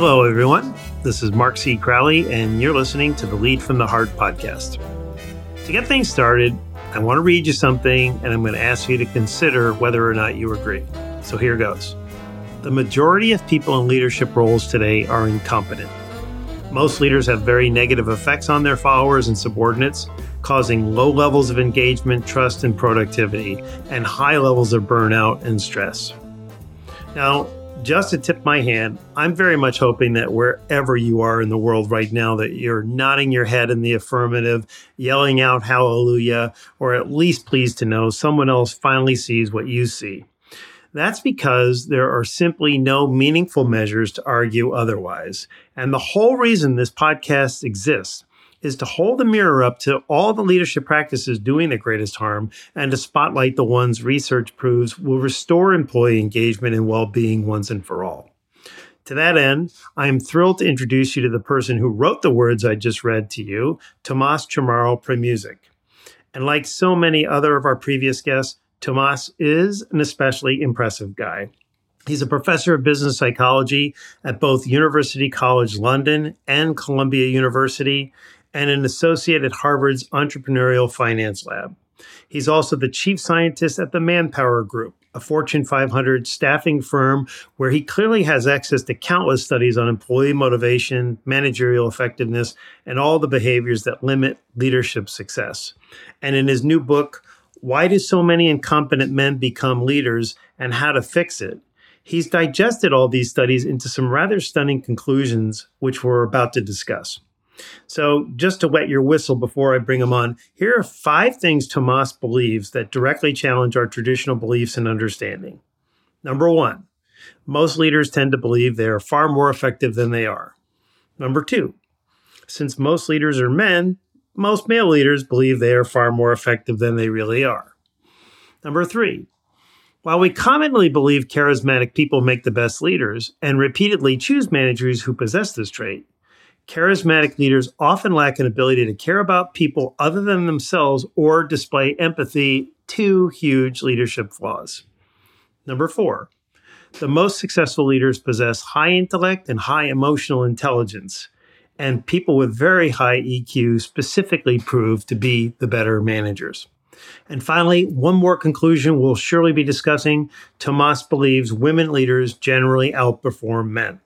Hello, everyone. This is Mark C. Crowley, and you're listening to the Lead from the Heart podcast. To get things started, I want to read you something, and I'm going to ask you to consider whether or not you agree. So here goes. The majority of people in leadership roles today are incompetent. Most leaders have very negative effects on their followers and subordinates, causing low levels of engagement, trust, and productivity, and high levels of burnout and stress. Now, just to tip my hand, I'm very much hoping that wherever you are in the world right now, that you're nodding your head in the affirmative, yelling out hallelujah, or at least pleased to know someone else finally sees what you see. That's because there are simply no meaningful measures to argue otherwise. And the whole reason this podcast exists is to hold the mirror up to all the leadership practices doing the greatest harm and to spotlight the ones research proves will restore employee engagement and well being once and for all. To that end, I am thrilled to introduce you to the person who wrote the words I just read to you, Tomas Chamorro Premuzic. And like so many other of our previous guests, Tomas is an especially impressive guy. He's a professor of business psychology at both University College London and Columbia University and an associate at Harvard's Entrepreneurial Finance Lab. He's also the chief scientist at the Manpower Group, a Fortune 500 staffing firm where he clearly has access to countless studies on employee motivation, managerial effectiveness, and all the behaviors that limit leadership success. And in his new book, Why Do So Many Incompetent Men Become Leaders and How to Fix It? He's digested all these studies into some rather stunning conclusions, which we're about to discuss. So, just to wet your whistle before I bring him on, here are five things Tomas believes that directly challenge our traditional beliefs and understanding. Number one, most leaders tend to believe they are far more effective than they are. Number two, since most leaders are men, most male leaders believe they are far more effective than they really are. Number three, while we commonly believe charismatic people make the best leaders and repeatedly choose managers who possess this trait, charismatic leaders often lack an ability to care about people other than themselves or display empathy, two huge leadership flaws. Number four, the most successful leaders possess high intellect and high emotional intelligence, and people with very high EQ specifically prove to be the better managers. And finally, one more conclusion we'll surely be discussing. Tomas believes women leaders generally outperform men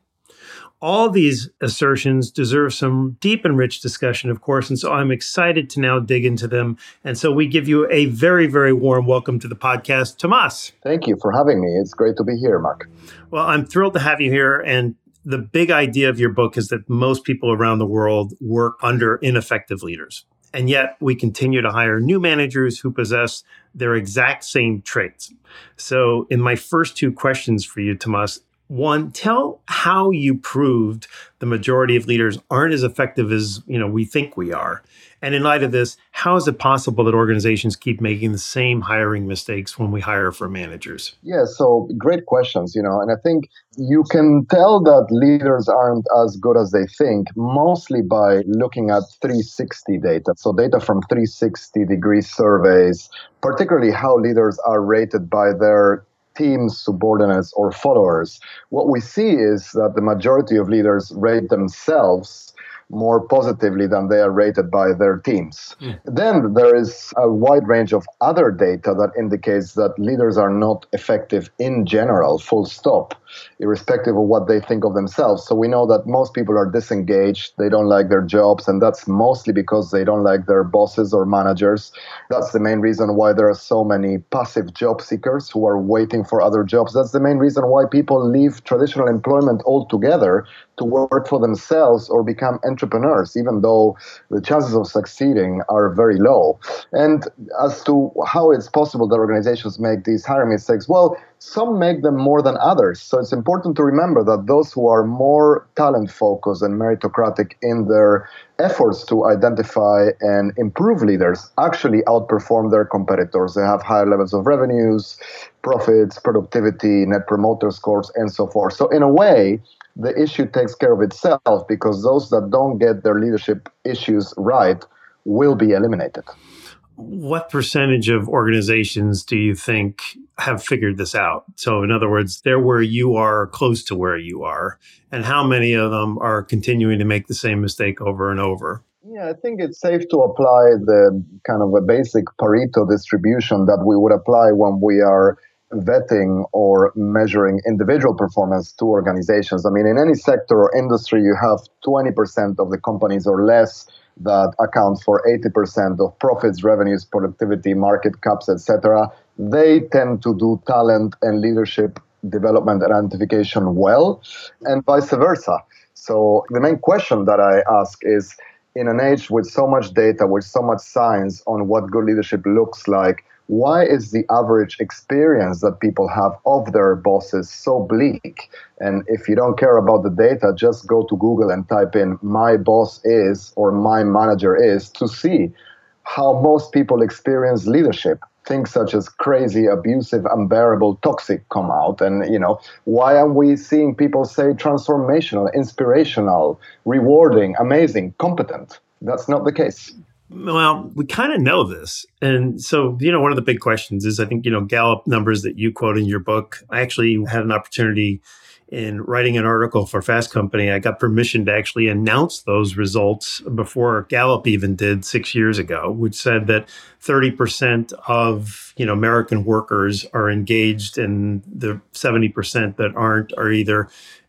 all these assertions deserve some deep and rich discussion, of course. And so I'm excited to now dig into them. And so we give you a very, very warm welcome to the podcast, Tomas. Thank you for having me. It's great to be here, Mark. Well, I'm thrilled to have you here. And the big idea of your book is that most people around the world work under ineffective leaders. And yet we continue to hire new managers who possess their exact same traits. So, in my first two questions for you, Tomas, one, tell how you proved the majority of leaders aren't as effective as you know we think we are. And in light of this, how is it possible that organizations keep making the same hiring mistakes when we hire for managers? Yeah, so great questions, you know, and I think you can tell that leaders aren't as good as they think mostly by looking at 360 data. So data from 360 degree surveys, particularly how leaders are rated by their teams, subordinates, or followers, what we see is that the majority of leaders rate themselves more positively than they are rated by their teams. Mm. Then there is a wide range of other data that indicates that leaders are not effective in general, full stop, irrespective of what they think of themselves. So we know that most people are disengaged, they don't like their jobs, and that's mostly because they don't like their bosses or managers. That's the main reason why there are so many passive job seekers who are waiting for other jobs. That's the main reason why people leave traditional employment altogether to work for themselves or become entrepreneurs, even though the chances of succeeding are very low. And as to how it's possible that organizations make these hiring mistakes, well, some make them more than others. So it's important to remember that those who are more talent focused and meritocratic in their efforts to identify and improve leaders actually outperform their competitors. They have higher levels of revenues, profits, productivity, net promoter scores, and so forth. So, in a way, the issue takes care of itself because those that don't get their leadership issues right will be eliminated. what percentage of organizations do you think have figured this out? So, in other words, they're where you are, close to where you are, and how many of them are continuing to make the same mistake over and over? Yeah, I think it's safe to apply the kind of a basic Pareto distribution that we would apply when we are vetting or measuring individual performance to organizations. I mean, in any sector or industry, you have 20% of the companies or less that account for 80% of profits, revenues, productivity, market caps, etc. They tend to do talent and leadership development and identification well, and vice versa. So the main question that I ask is in an age with so much data, with so much science on what good leadership looks like, why is the average experience that people have of their bosses so bleak? And if you don't care about the data, just go to Google and type in my boss is or my manager is to see how most people experience leadership. Things such as crazy, abusive, unbearable, toxic come out. And, you know, why are we seeing people say transformational, inspirational, rewarding, amazing, competent? That's not the case. Well, we kind of know this. And so, you know, one of the big questions is I think, you know, Gallup numbers that you quote in your book. I actually had an opportunity in writing an article for Fast Company. I got permission to actually announce those results before Gallup even did six years ago, which said that 30% of, you know, American workers are engaged and the 70% that aren't are either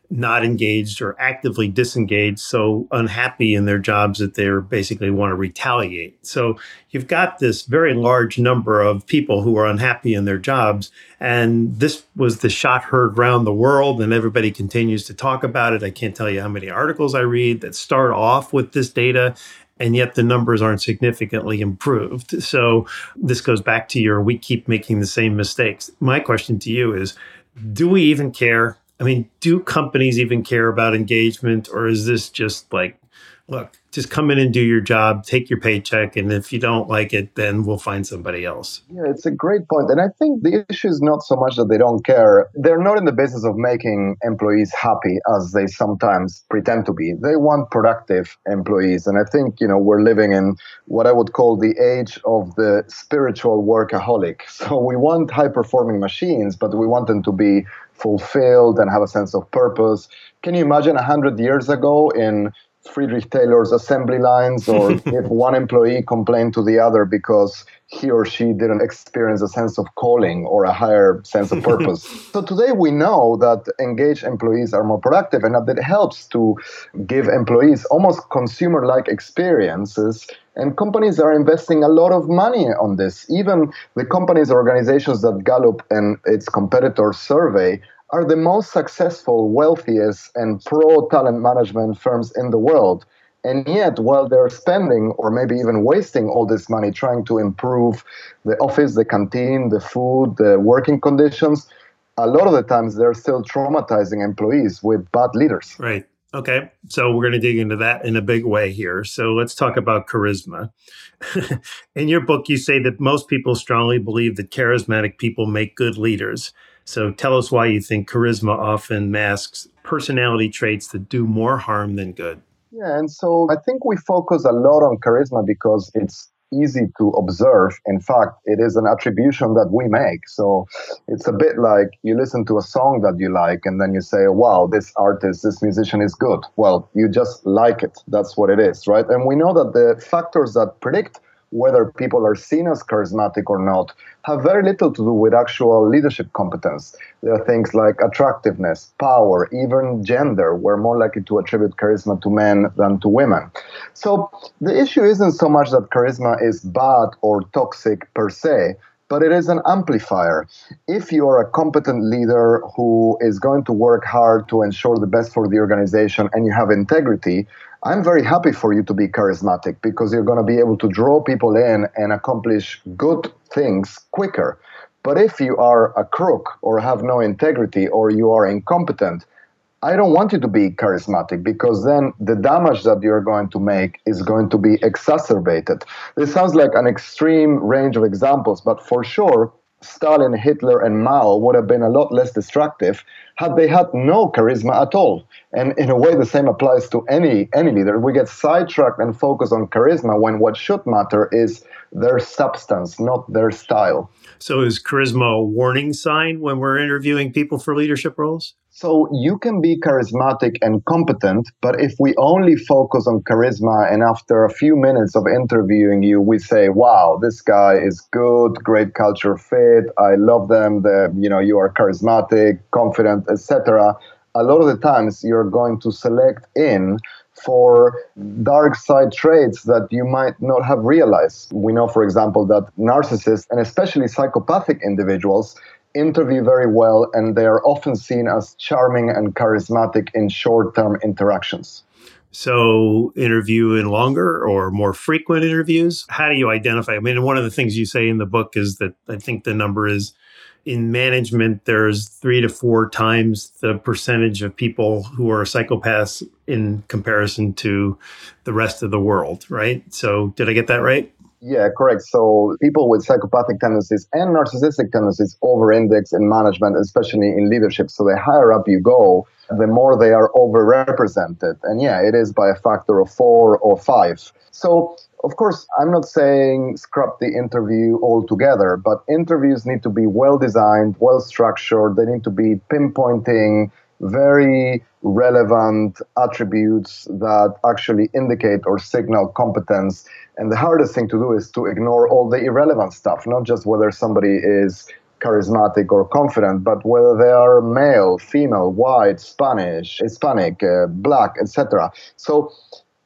not engaged or actively disengaged, so unhappy in their jobs that they basically want to retaliate. So you've got this very large number of people who are unhappy in their jobs. And this was the shot heard around the world, and everybody continues to talk about it. I can't tell you how many articles I read that start off with this data and yet the numbers aren't significantly improved. So this goes back to your we keep making the same mistakes. My question to you is do we even care? I mean, do companies even care about engagement, or is this just like, look, just come in and do your job, take your paycheck, and if you don't like it, then we'll find somebody else. Yeah, it's a great point. And I think the issue is not so much that they don't care. They're not in the business of making employees happy as they sometimes pretend to be. They want productive employees. And I think, you know, we're living in what I would call the age of the spiritual workaholic. So we want high performing machines, but we want them to be fulfilled and have a sense of purpose. Can you imagine 100 years ago in Frederick Taylor's assembly lines, or if one employee complained to the other because he or she didn't experience a sense of calling or a higher sense of purpose. so today we know that engaged employees are more productive and that it helps to give employees almost consumer like experiences. And companies are investing a lot of money on this. Even the companies, organizations that Gallup and its competitors survey are the most successful, wealthiest, and pro talent management firms in the world. And yet, while they're spending or maybe even wasting all this money trying to improve the office, the canteen, the food, the working conditions, a lot of the times they're still traumatizing employees with bad leaders. Right. Okay. So we're going to dig into that in a big way here. So let's talk about charisma. in your book, you say that most people strongly believe that charismatic people make good leaders. So tell us why you think charisma often masks personality traits that do more harm than good. Yeah, and so I think we focus a lot on charisma because it's easy to observe. In fact, it is an attribution that we make. So it's a bit like you listen to a song that you like and then you say, wow, this artist, this musician is good. Well, you just like it. That's what it is, right? And we know that the factors that predict whether people are seen as charismatic or not have very little to do with actual leadership competence. There are things like attractiveness, power, even gender. We're more likely to attribute charisma to men than to women. So the issue isn't so much that charisma is bad or toxic per se, but it is an amplifier. If you are a competent leader who is going to work hard to ensure the best for the organization and you have integrity, I'm very happy for you to be charismatic because you're going to be able to draw people in and accomplish good things quicker. But if you are a crook or have no integrity or you are incompetent, I don't want you to be charismatic because then the damage that you're going to make is going to be exacerbated. This sounds like an extreme range of examples, but for sure, Stalin, Hitler, and Mao would have been a lot less destructive had they had no charisma at all. And in a way, the same applies to any any leader. We get sidetracked and focus on charisma when what should matter is their substance, not their style. So, is charisma a warning sign when we're interviewing people for leadership roles? So, you can be charismatic and competent, but if we only focus on charisma and after a few minutes of interviewing you, we say, wow, this guy is good, great culture fit, I love them, the, you know, you are charismatic, confident, etc. A lot of the times you're going to select in for dark side traits that you might not have realized. We know, for example, that narcissists and especially psychopathic individuals interview very well and they are often seen as charming and charismatic in short term interactions. So, interview in longer or more frequent interviews? How do you identify? I mean, one of the things you say in the book is that I think the number is in management, there's three to four times the percentage of people who are psychopaths in comparison to the rest of the world, right? So, did I get that right? Yeah, correct. So people with psychopathic tendencies and narcissistic tendencies over-index in management, especially in leadership. So the higher up you go, the more they are overrepresented. And yeah, it is by a factor of four or five. So of course, I'm not saying scrap the interview altogether, but interviews need to be well designed, well structured. They need to be pinpointing very relevant attributes that actually indicate or signal competence. And the hardest thing to do is to ignore all the irrelevant stuff, not just whether somebody is charismatic or confident, but whether they are male, female, white, Spanish, Hispanic, uh, black, etc. So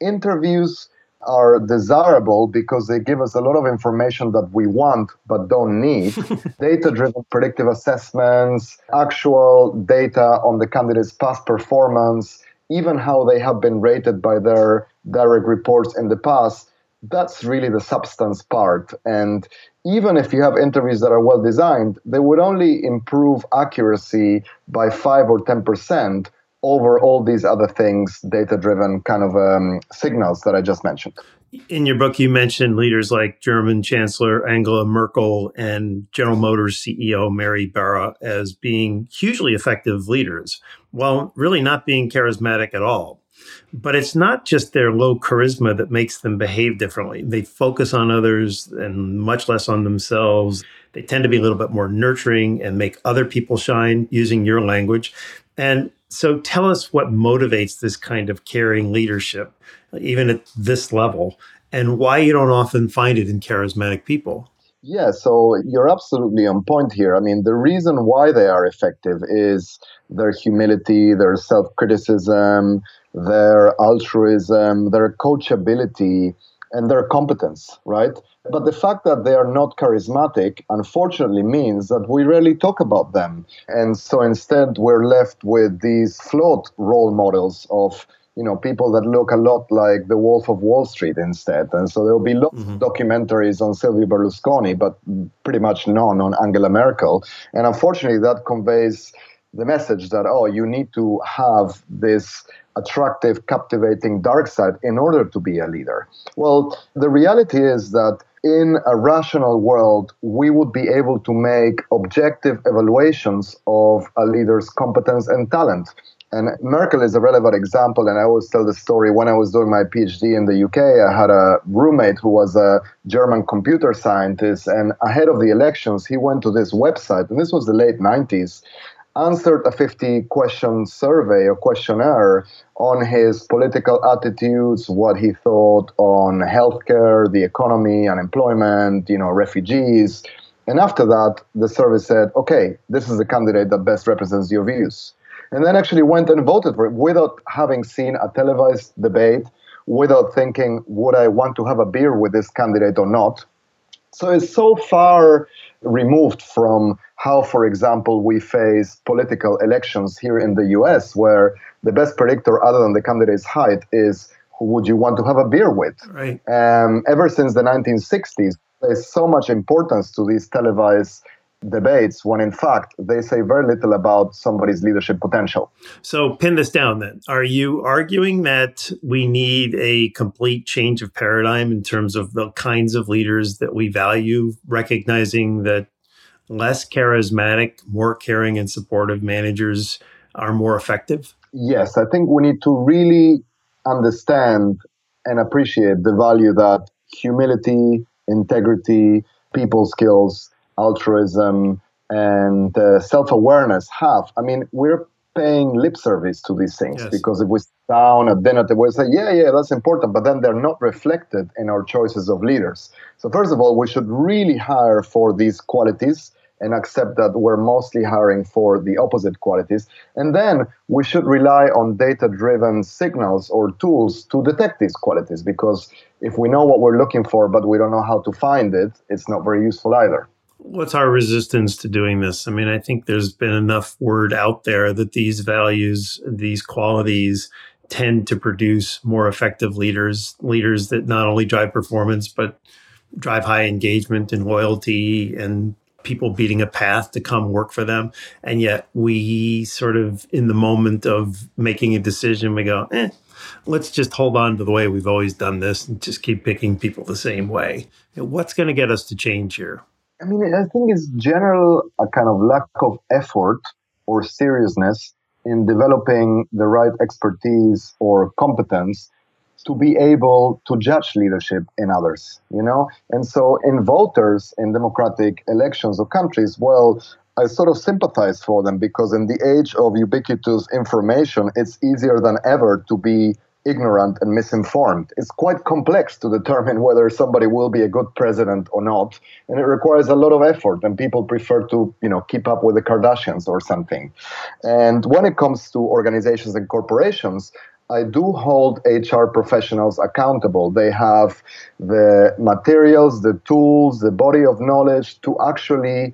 interviews are desirable because they give us a lot of information that we want but don't need. data driven predictive assessments, actual data on the candidate's past performance, even how they have been rated by their direct reports in the past. That's really the substance part. And even if you have interviews that are well designed, they would only improve accuracy by 5 or 10% over all these other things, data driven kind of um, signals that I just mentioned. In your book, you mentioned leaders like German Chancellor Angela Merkel and General Motors CEO Mary Barra as being hugely effective leaders, while really not being charismatic at all. But it's not just their low charisma that makes them behave differently. They focus on others and much less on themselves. They tend to be a little bit more nurturing and make other people shine using your language. And so tell us what motivates this kind of caring leadership, even at this level, and why you don't often find it in charismatic people. Yeah, so you're absolutely on point here. I mean, the reason why they are effective is their humility, their self criticism, their altruism, their coachability, and their competence, right? But the fact that they are not charismatic, unfortunately, means that we rarely talk about them. And so instead, we're left with these flawed role models of you know people that look a lot like the Wolf of Wall Street instead. And so there will be lots mm-hmm. of documentaries on Silvio Berlusconi, but pretty much none on Angela Merkel. And unfortunately, that conveys the message that oh, you need to have this attractive, captivating dark side in order to be a leader. Well, the reality is that in a rational world, we would be able to make objective evaluations of a leader's competence and talent. And Merkel is a relevant example. And I always tell the story when I was doing my PhD in the UK, I had a roommate who was a German computer scientist. And ahead of the elections, he went to this website, and this was the late 90s, answered a 50 question survey or questionnaire on his political attitudes, what he thought on healthcare, the economy, unemployment, you know, refugees. And after that, the survey said, okay, this is the candidate that best represents your views. And then actually went and voted for it without having seen a televised debate, without thinking, would I want to have a beer with this candidate or not? So it's so far removed from how, for example, we face political elections here in the US, where the best predictor, other than the candidate's height, is who would you want to have a beer with? Right. Um, ever since the 1960s, there's so much importance to these televised debates when in fact they say very little about somebody's leadership potential. So, pin this down then. Are you arguing that we need a complete change of paradigm in terms of the kinds of leaders that we value, recognizing that less charismatic, more caring and supportive managers are more effective? Yes, I think we need to really understand and appreciate the value that humility, integrity, people skills, altruism, and uh, self awareness have. I mean, we're paying lip service to these things yes. because if we sit down at dinner, we say, yeah, yeah, that's important, but then they're not reflected in our choices of leaders. So, first of all, we should really hire for these qualities and accept that we're mostly hiring for the opposite qualities. And then we should rely on data driven signals or tools to detect these qualities because if we know what we're looking for but we don't know how to find it, it's not very useful either. What's our resistance to doing this? I mean, I think there's been enough word out there that these values, these qualities, tend to produce more effective leaders, leaders that not only drive performance, but drive high engagement and loyalty and people beating a path to come work for them. And yet we sort of, in the moment of making a decision, we go, eh, let's just hold on to the way we've always done this and just keep picking people the same way. What's going to get us to change here? I mean, I think it's general a kind of lack of effort or seriousness in developing the right expertise or competence to be able to judge leadership in others, you know? And so in voters in democratic elections of countries, well, I sort of sympathize for them because in the age of ubiquitous information, it's easier than ever to be ignorant and misinformed. It's quite complex to determine whether somebody will be a good president or not, and it requires a lot of effort. And people prefer to, you know, keep up with the Kardashians or something. And when it comes to organizations and corporations, I do hold HR professionals accountable. They have the materials, the tools, the body of knowledge to actually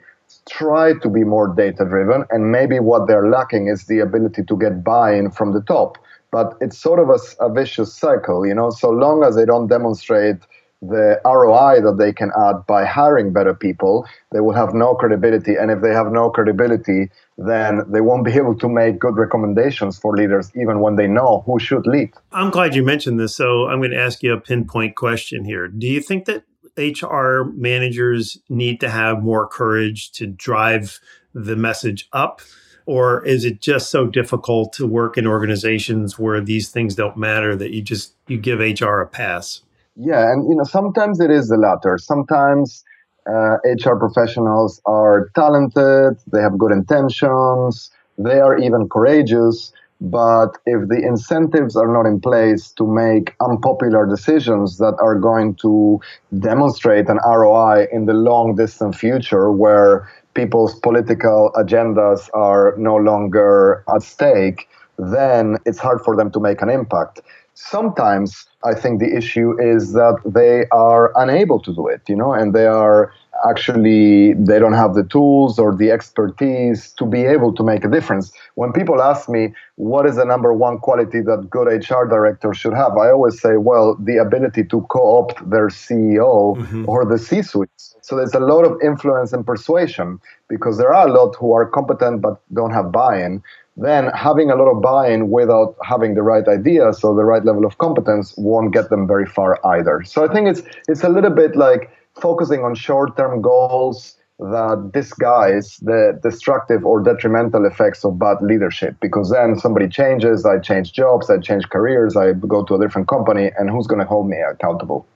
try to be more data driven. And maybe what they're lacking is the ability to get buy in from the top. But it's sort of a, a vicious cycle, you know, so long as they don't demonstrate the ROI that they can add by hiring better people, they will have no credibility. And if they have no credibility, then they won't be able to make good recommendations for leaders, even when they know who should lead. I'm glad you mentioned this. So I'm going to ask you a pinpoint question here. Do you think that HR managers need to have more courage to drive the message up? Or is it just so difficult to work in organizations where these things don't matter that you just you give HR a pass? Yeah, and you know sometimes it is the latter. Sometimes uh, HR professionals are talented, they have good intentions, they are even courageous. But if the incentives are not in place to make unpopular decisions that are going to demonstrate an ROI in the long distant future, where people's political agendas are no longer at stake, then it's hard for them to make an impact. Sometimes I think the issue is that they are unable to do it, you know, and they are actually they don't have the tools or the expertise to be able to make a difference. When people ask me what is the number one quality that good HR directors should have, I always say, well, the ability to co-opt their CEO mm-hmm. or the C-suite. So there's a lot of influence and persuasion because there are a lot who are competent but don't have buy-in then having a lot of buy-in without having the right ideas or the right level of competence won't get them very far either. So I think it's it's a little bit like focusing on short-term goals that disguise the destructive or detrimental effects of bad leadership because then somebody changes, I change jobs, I change careers, I go to a different company and who's going to hold me accountable?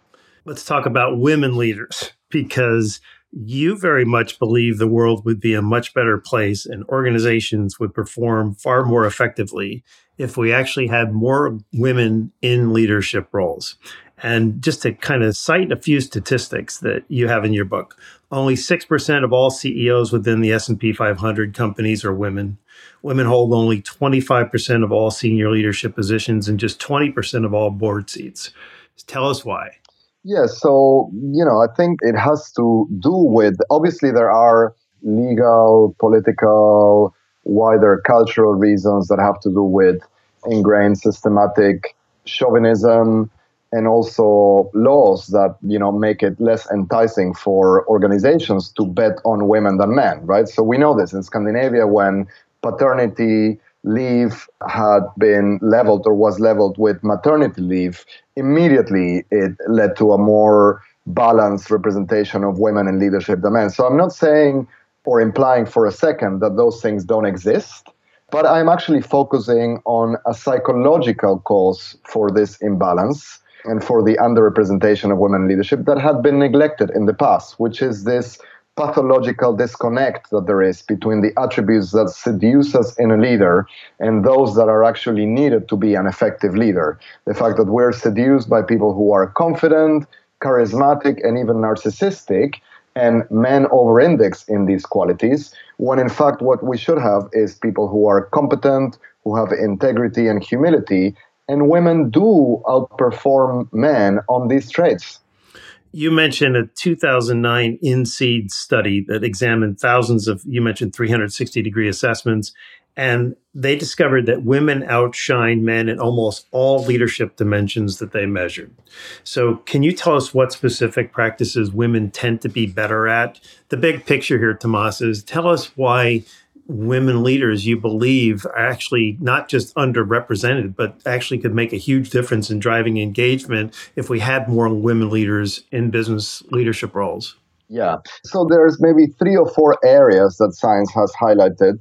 Let's talk about women leaders because you very much believe the world would be a much better place and organizations would perform far more effectively if we actually had more women in leadership roles. And just to kind of cite a few statistics that you have in your book, only 6% of all CEOs within the S&P 500 companies are women. Women hold only 25% of all senior leadership positions and just 20% of all board seats. Tell us why. Yeah, so, you know, I think it has to do with obviously there are legal, political, wider cultural reasons that have to do with ingrained systematic chauvinism and also laws that you know make it less enticing for organizations to bet on women than men right so we know this in scandinavia when paternity leave had been leveled or was leveled with maternity leave, immediately it led to a more balanced representation of women in leadership than men. So I'm not saying or implying for a second that those things don't exist, but I'm actually focusing on a psychological cause for this imbalance. And for the underrepresentation of women leadership that had been neglected in the past, which is this pathological disconnect that there is between the attributes that seduce us in a leader and those that are actually needed to be an effective leader. The fact that we're seduced by people who are confident, charismatic, and even narcissistic, and men over index in these qualities, when in fact what we should have is people who are competent, who have integrity and humility, and women do outperform men on these traits. You mentioned a 2009 INSEAD study that examined thousands of, you mentioned 360 degree assessments, and they discovered that women outshine men in almost all leadership dimensions that they measured. So, can you tell us what specific practices women tend to be better at? The big picture here, Tomas, is tell us why women leaders you believe are actually not just underrepresented, but actually could make a huge difference in driving engagement if we had more women leaders in business leadership roles? Yeah. So there's maybe three or four areas that science has highlighted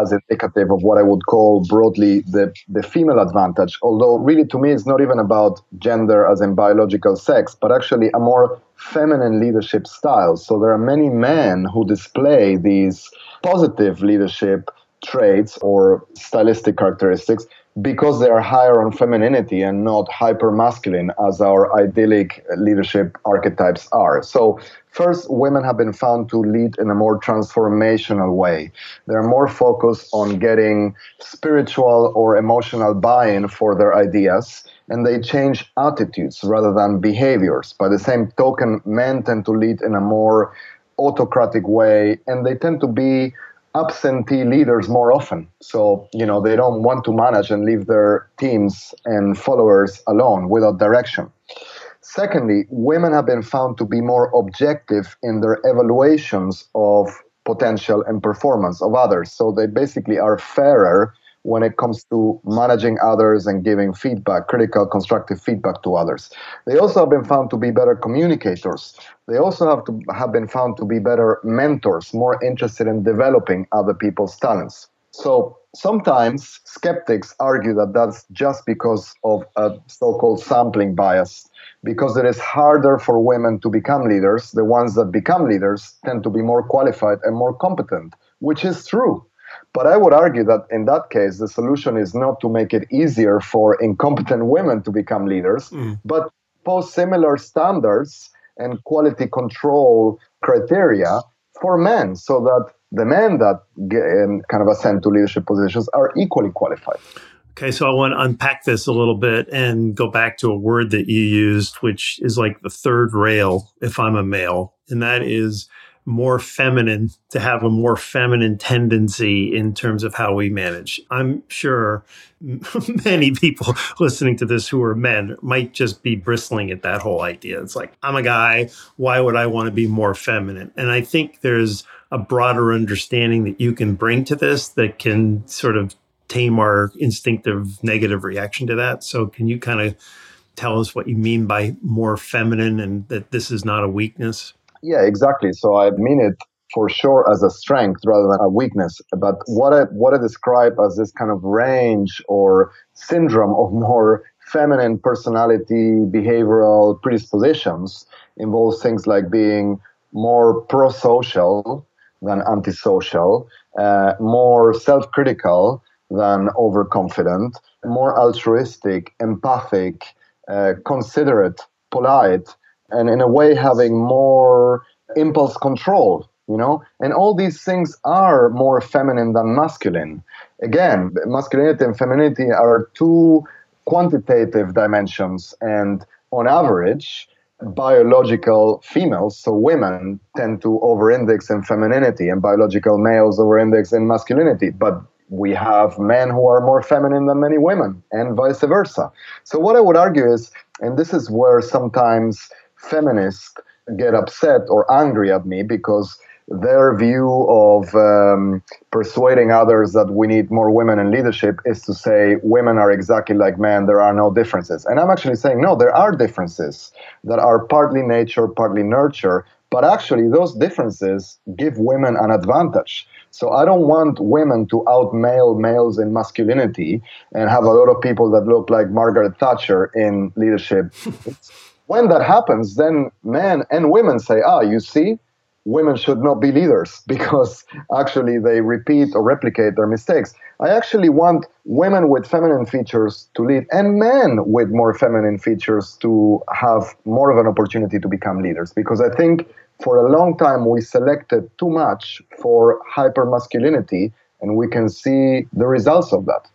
as indicative of what I would call broadly the, the female advantage. Although, really, to me, it's not even about gender as in biological sex, but actually a more feminine leadership styles. So, there are many men who display these positive leadership traits or stylistic characteristics because they are higher on femininity and not hyper masculine as our idyllic leadership archetypes are. So, first, women have been found to lead in a more transformational way. They're more focused on getting spiritual or emotional buy in for their ideas. And they change attitudes rather than behaviors. By the same token, men tend to lead in a more autocratic way, and they tend to be absentee leaders more often. So, you know, they don't want to manage and leave their teams and followers alone without direction. Secondly, women have been found to be more objective in their evaluations of potential and performance of others. So they basically are fairer when it comes to managing others and giving feedback, critical, constructive feedback to others. They also have been found to be better communicators. They also have to have been found to be better mentors, more interested in developing other people's talents. So sometimes skeptics argue that that's just because of a so-called sampling bias because it is harder for women to become leaders the ones that become leaders tend to be more qualified and more competent which is true but I would argue that in that case, the solution is not to make it easier for incompetent women to become leaders, mm. but pose similar standards and quality control criteria for men so that the men that get, kind of ascend to leadership positions are equally qualified. Okay, so I want to unpack this a little bit and go back to a word that you used, which is like the third rail if I'm a male, and that is more feminine, to have a more feminine tendency in terms of how we manage. I'm sure many people listening to this who are men might just be bristling at that whole idea. It's like, I'm a guy. Why would I want to be more feminine? And I think there's a broader understanding that you can bring to this that can sort of tame our instinctive negative reaction to that. So, can you kind of tell us what you mean by more feminine and that this is not a weakness? Yeah, exactly. So I mean it for sure as a strength rather than a weakness. But what I what I describe as this kind of range or syndrome of more feminine personality, behavioral predispositions involves things like being more pro-social than antisocial, uh, more self-critical than overconfident, more altruistic, empathic, uh, considerate, polite, and in a way having more impulse control you know? And all these things are more feminine than masculine. Again masculinity and femininity are two quantitative dimensions and on average biological females so women tend to over-index in femininity and biological males over-index in masculinity. But we have men who are more feminine than many women and vice versa. So what i would argue is and this is where sometimes feminists get upset or angry at me because their view of um, persuading others that we need more women in leadership is to say women are exactly like men, there are no differences. And I'm actually saying, no, there are differences that are partly nature, partly nurture, but actually those differences give women an advantage. So I don't want women to outmale males in masculinity and have a lot of people that look like Margaret Thatcher in leadership. when that happens, then men and women say, ah, you see, women should not be leaders because actually they repeat or replicate their mistakes. I actually want women with feminine features to lead and men with more feminine features to have more of an opportunity to become leaders because I think for a long time we selected too much for hyper masculinity and we can see the results of that.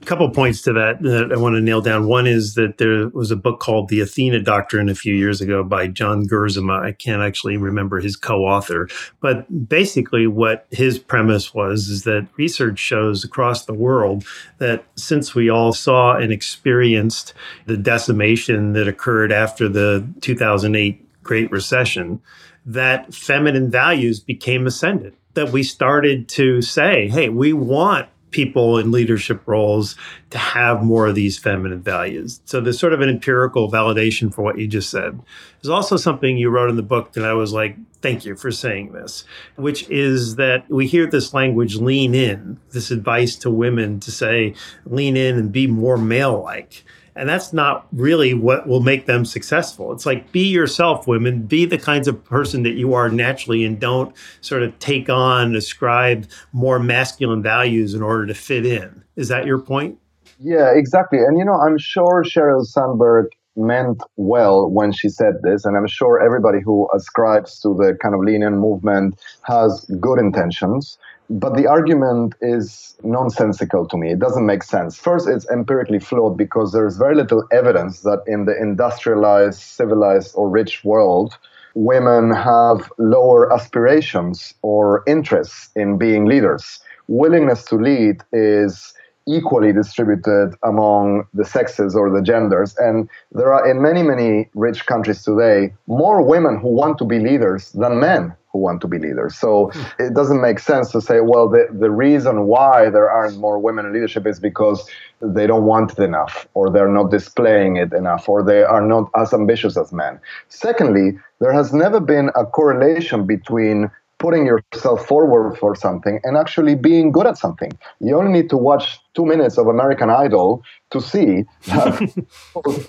A couple points to that uh, that I want to nail down. One is that there was a book called The Athena Doctrine a few years ago by John Gerzema. I can't actually remember his co-author, but basically what his premise was is that research shows across the world that since we all saw and experienced the decimation that occurred after the 2008 Great Recession, that feminine values became ascendant that we started to say, hey, we want people in leadership roles to have more of these feminine values. So there's sort of an empirical validation for what you just said. There's also something you wrote in the book that I was like, thank you for saying this, which is that we hear this language lean in, this advice to women to say, lean in and be more male like. And that's not really what will make them successful. It's like be yourself, women, be the kinds of person that you are naturally and don't sort of take on, ascribe more masculine values in order to fit in. Is that your point? Yeah, exactly. And you know, I'm sure Sheryl Sandberg meant well when she said this, and I'm sure everybody who ascribes to the kind of lean in movement has good intentions. But the argument is nonsensical to me. It doesn't make sense. First, it's empirically flawed because there's very little evidence that in the industrialized, civilized, or rich world, women have lower aspirations or interests in being leaders. Willingness to lead is equally distributed among the sexes or the genders. And there are, in many, many rich countries today, more women who want to be leaders than men who want to be leaders. So hmm. it doesn't make sense to say, well, the, the reason why there aren't more women in leadership is because they don't want it enough, or they're not displaying it enough, or they are not as ambitious as men. Secondly, there has never been a correlation between putting yourself forward for something and actually being good at something. You only need to watch two minutes of American Idol to see that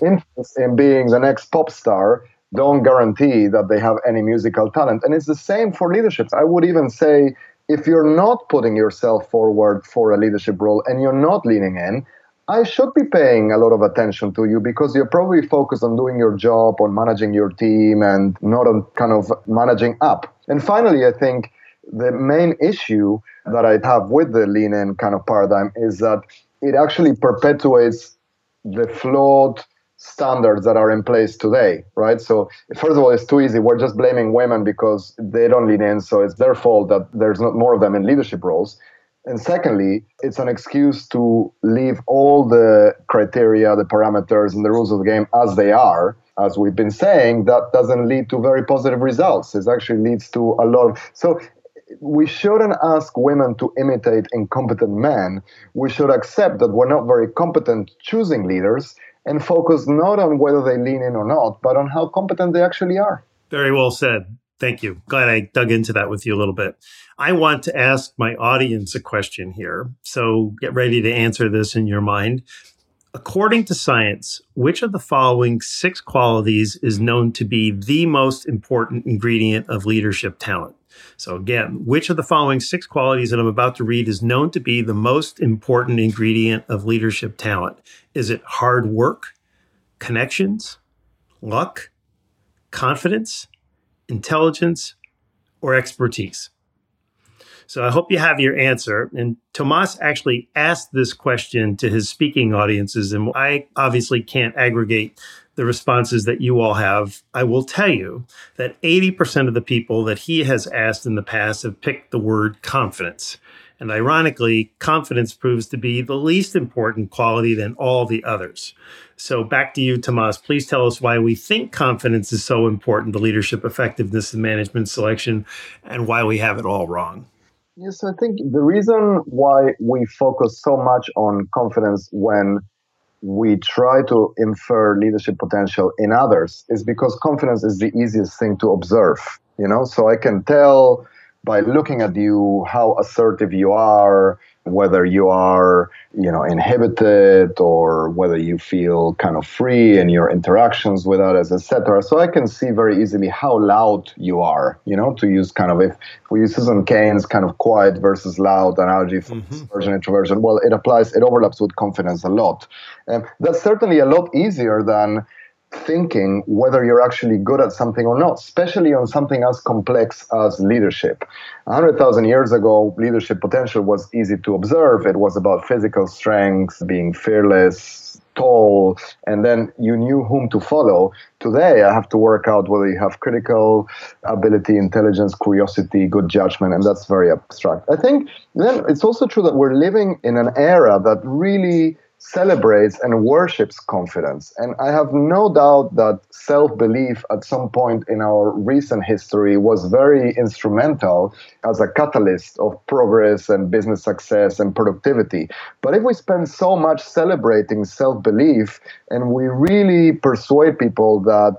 interest in being the next pop star don't guarantee that they have any musical talent. And it's the same for leaderships. I would even say if you're not putting yourself forward for a leadership role and you're not leaning in, I should be paying a lot of attention to you because you're probably focused on doing your job, on managing your team, and not on kind of managing up. And finally, I think the main issue that I have with the lean in kind of paradigm is that it actually perpetuates the flawed standards that are in place today, right? So, first of all, it's too easy. We're just blaming women because they don't lean in, so it's their fault that there's not more of them in leadership roles. And secondly, it's an excuse to leave all the criteria, the parameters, and the rules of the game as they are. As we've been saying, that doesn't lead to very positive results. It actually leads to a lot of. So we shouldn't ask women to imitate incompetent men. We should accept that we're not very competent choosing leaders and focus not on whether they lean in or not, but on how competent they actually are. Very well said. Thank you. Glad I dug into that with you a little bit. I want to ask my audience a question here. So get ready to answer this in your mind. According to science, which of the following six qualities is known to be the most important ingredient of leadership talent? So, again, which of the following six qualities that I'm about to read is known to be the most important ingredient of leadership talent? Is it hard work, connections, luck, confidence, intelligence, or expertise? So I hope you have your answer. And Tomas actually asked this question to his speaking audiences, and I obviously can't aggregate the responses that you all have. I will tell you that 80% of the people that he has asked in the past have picked the word confidence. And ironically, confidence proves to be the least important quality than all the others. So back to you, Tomas. Please tell us why we think confidence is so important to leadership effectiveness and management selection and why we have it all wrong. Yes, I think the reason why we focus so much on confidence when we try to infer leadership potential in others is because confidence is the easiest thing to observe. You know, so I can tell by looking at you, how assertive you are, whether you are, you know, inhibited or whether you feel kind of free in your interactions with others, etc. So I can see very easily how loud you are, you know, to use kind of if, we use Susan Cain's kind of quiet versus loud analogy for mm-hmm. introversion. Well, it applies, it overlaps with confidence a lot. And that's certainly a lot easier than thinking whether you're actually good at something or not, especially on something as complex as leadership. 100,000 years ago, leadership potential was easy to observe. It was about physical strength, being fearless, tall, and then you knew whom to follow. Today, I have to work out whether you have critical ability, intelligence, curiosity, good judgment, and that's very abstract. I think then it's also true that we're living in an era that really celebrates and worships confidence. And I have no doubt that self belief at some point in our recent history was very instrumental as a catalyst of progress and business success and productivity. But if we spend so much celebrating self belief and we really persuade people that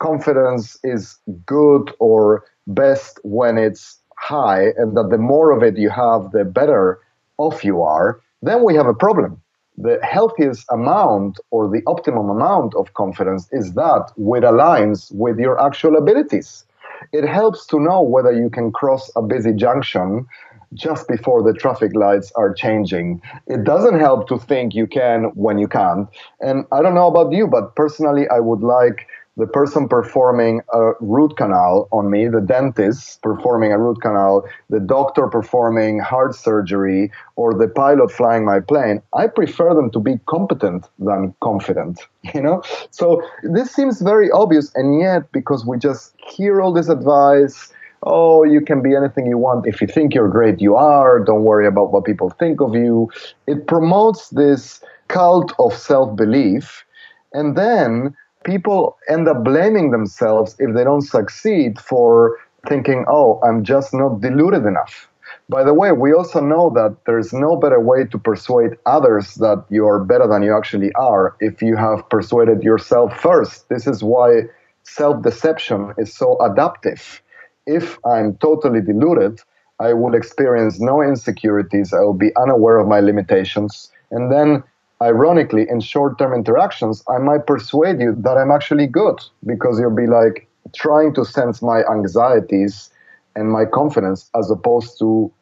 confidence is good or best when it's high, and that the more of it you have, the better off you are, then we have a problem the healthiest amount or the optimum amount of confidence is that which aligns with your actual abilities. It helps to know whether you can cross a busy junction just before the traffic lights are changing. It doesn't help to think you can when you can't. And I don't know about you, but personally, I would like the person performing a root canal on me, the dentist performing a root canal, the doctor performing heart surgery, or the pilot flying my plane, I prefer them to be competent than confident. You know? So this seems very obvious, and yet because we just hear all this advice, oh, you can be anything you want. If you think you're great, you are. Don't worry about what people think of you. It promotes this cult of self belief. And then people end up blaming themselves if they don't succeed for thinking, oh, I'm just not deluded enough. By the way, we also know that there's no better way to persuade others that you are better than you actually are if you have persuaded yourself first. This is why self deception is so adaptive. If I'm totally deluded, I will experience no insecurities, I will be unaware of my limitations, and then ironically, in short term interactions, I might persuade you that I'm actually good because you'll be like trying to sense my anxieties and my confidence as opposed to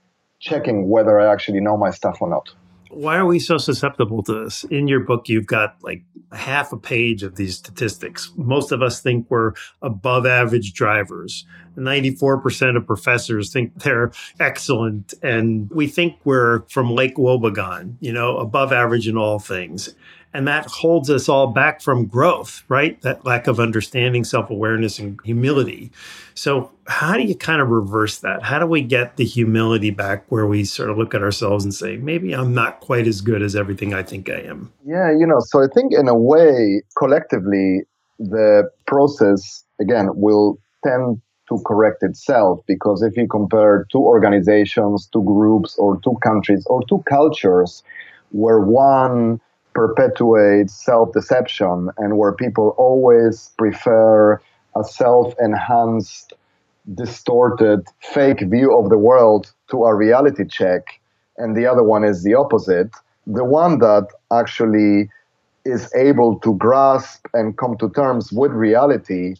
checking whether I actually know my stuff or not why are we so susceptible to this? In your book, you've got like half a page of these statistics. Most of us think we're above average drivers. 94% of professors think they're excellent. And we think we're from Lake Wobegon, you know, above average in all things. And that holds us all back from growth, right? That lack of understanding, self awareness, and humility. So, how do you kind of reverse that? How do we get the humility back where we sort of look at ourselves and say, maybe I'm not quite as good as everything I think I am? Yeah, you know, so I think in a way, collectively, the process, again, will tend to correct itself because if you compare two organizations, two groups, or two countries, or two cultures, where one perpetuates self deception and where people always prefer a self enhanced, distorted, fake view of the world to a reality check, and the other one is the opposite, the one that actually is able to grasp and come to terms with reality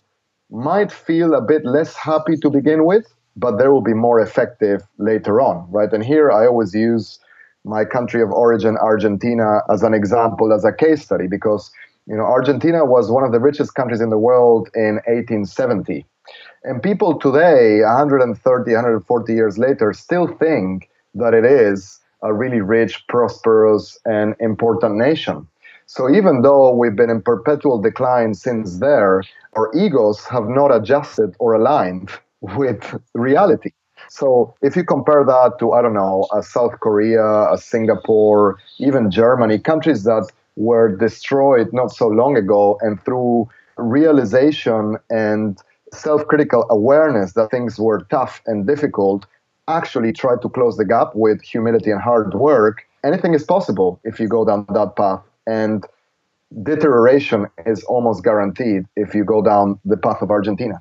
might feel a bit less happy to begin with, but they will be more effective later on, right? And here I always use my country of origin, Argentina, as an example, as a case study, because you know Argentina was one of the richest countries in the world in 1870, and people today, 130, 140 years later, still think that it is a really rich, prosperous, and important nation. So even though we've been in perpetual decline since there, our egos have not adjusted or aligned with reality. So if you compare that to, I don't know, a South Korea, a Singapore, even Germany, countries that were destroyed not so long ago, and through realization and self critical awareness that things were tough and difficult, actually try to close the gap with humility and hard work. Anything is possible if you go down that path. And deterioration is almost guaranteed if you go down the path of Argentina.